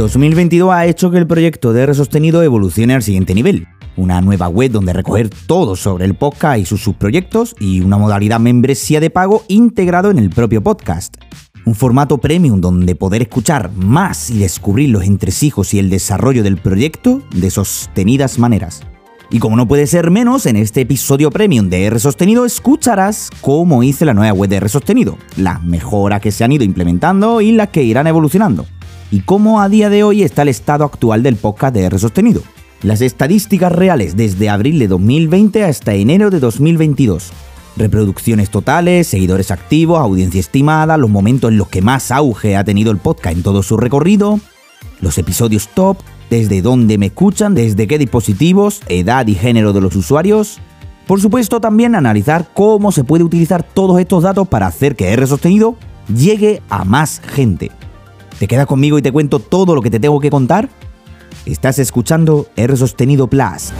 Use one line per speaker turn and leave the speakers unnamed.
2022 ha hecho que el proyecto de R Sostenido evolucione al siguiente nivel. Una nueva web donde recoger todo sobre el podcast y sus subproyectos y una modalidad membresía de pago integrado en el propio podcast. Un formato premium donde poder escuchar más y descubrir los entresijos y el desarrollo del proyecto de sostenidas maneras. Y como no puede ser menos, en este episodio premium de R Sostenido escucharás cómo hice la nueva web de R Sostenido, las mejoras que se han ido implementando y las que irán evolucionando y cómo a día de hoy está el estado actual del podcast de R sostenido. Las estadísticas reales desde abril de 2020 hasta enero de 2022. Reproducciones totales, seguidores activos, audiencia estimada, los momentos en los que más auge ha tenido el podcast en todo su recorrido, los episodios top, desde dónde me escuchan, desde qué dispositivos, edad y género de los usuarios. Por supuesto también analizar cómo se puede utilizar todos estos datos para hacer que R sostenido llegue a más gente. ¿Te quedas conmigo y te cuento todo lo que te tengo que contar? Estás escuchando R Sostenido Plus.